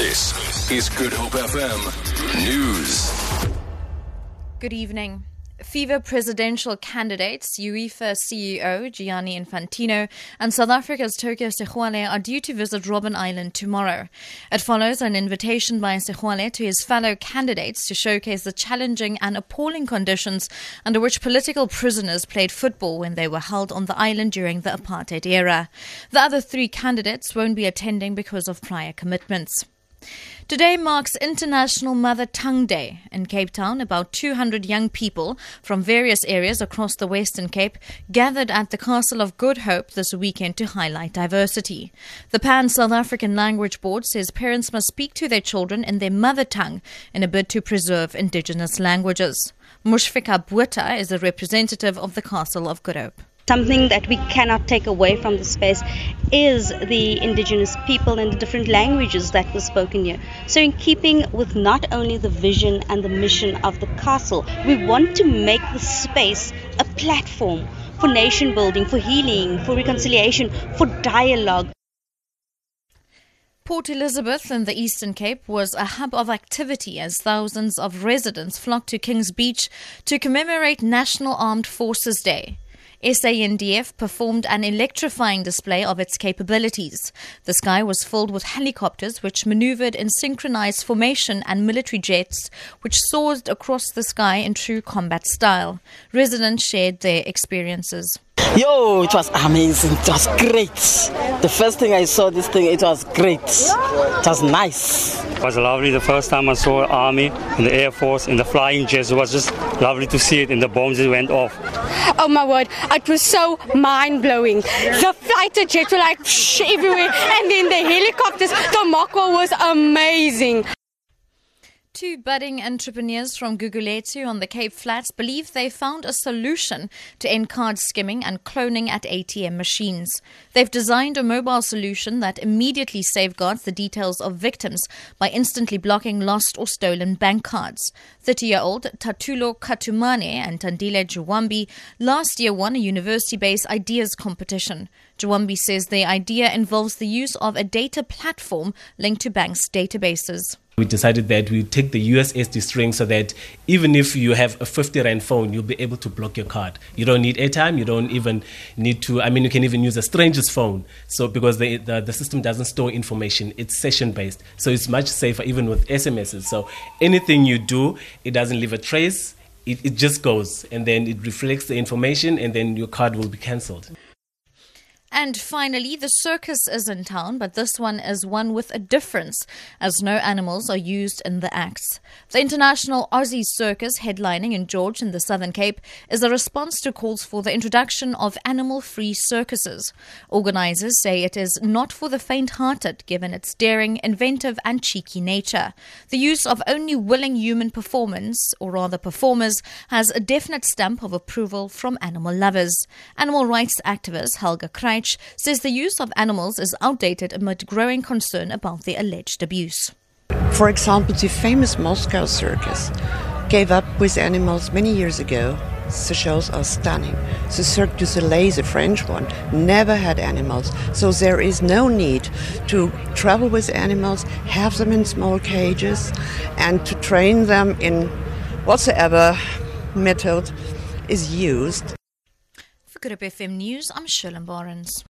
This is Good Hope FM News. Good evening. FIFA presidential candidates, UEFA CEO Gianni Infantino and South Africa's Tokyo Sexwale are due to visit Robben Island tomorrow. It follows an invitation by Sexwale to his fellow candidates to showcase the challenging and appalling conditions under which political prisoners played football when they were held on the island during the apartheid era. The other three candidates won't be attending because of prior commitments. Today marks International Mother Tongue Day. In Cape Town, about 200 young people from various areas across the Western Cape gathered at the Castle of Good Hope this weekend to highlight diversity. The Pan South African Language Board says parents must speak to their children in their mother tongue in a bid to preserve indigenous languages. Mushfika Botha is a representative of the Castle of Good Hope something that we cannot take away from the space is the indigenous people and the different languages that were spoken here. So, in keeping with not only the vision and the mission of the castle, we want to make the space a platform for nation building, for healing, for reconciliation, for dialogue. Port Elizabeth in the Eastern Cape was a hub of activity as thousands of residents flocked to Kings Beach to commemorate National Armed Forces Day. SANDF performed an electrifying display of its capabilities. The sky was filled with helicopters which maneuvered in synchronized formation and military jets which soared across the sky in true combat style. Residents shared their experiences. Yo, it was amazing. It was great. The first thing I saw this thing, it was great. It was nice. It was lovely. The first time I saw army and the air force and the flying jets, it was just lovely to see it. And the bombs that went off. Oh my word! It was so mind blowing. The fighter jets were like everywhere, and then the helicopters. The Mokwa was amazing. Two budding entrepreneurs from Guguletu on the Cape Flats believe they found a solution to end card skimming and cloning at ATM machines. They've designed a mobile solution that immediately safeguards the details of victims by instantly blocking lost or stolen bank cards. 30 year old Tatulo Katumane and Tandile Juwambi last year won a university based ideas competition. Juwambi says the idea involves the use of a data platform linked to banks' databases. We decided that we take the USSD string so that even if you have a 50 Rand phone, you'll be able to block your card. You don't need airtime, you don't even need to, I mean, you can even use a stranger's phone. So, because the, the, the system doesn't store information, it's session based. So, it's much safer even with SMSs. So, anything you do, it doesn't leave a trace, it, it just goes and then it reflects the information and then your card will be cancelled. And finally, the circus is in town, but this one is one with a difference, as no animals are used in the acts. The International Aussie Circus, headlining in George in the Southern Cape, is a response to calls for the introduction of animal free circuses. Organisers say it is not for the faint hearted, given its daring, inventive, and cheeky nature. The use of only willing human performance, or rather performers, has a definite stamp of approval from animal lovers. Animal rights activist Helga Says the use of animals is outdated amid growing concern about the alleged abuse. For example, the famous Moscow circus gave up with animals many years ago. The shows are stunning. The Cirque du Soleil, the French one, never had animals, so there is no need to travel with animals, have them in small cages, and to train them in whatsoever method is used. Good FM News, I'm Shirley Barnes.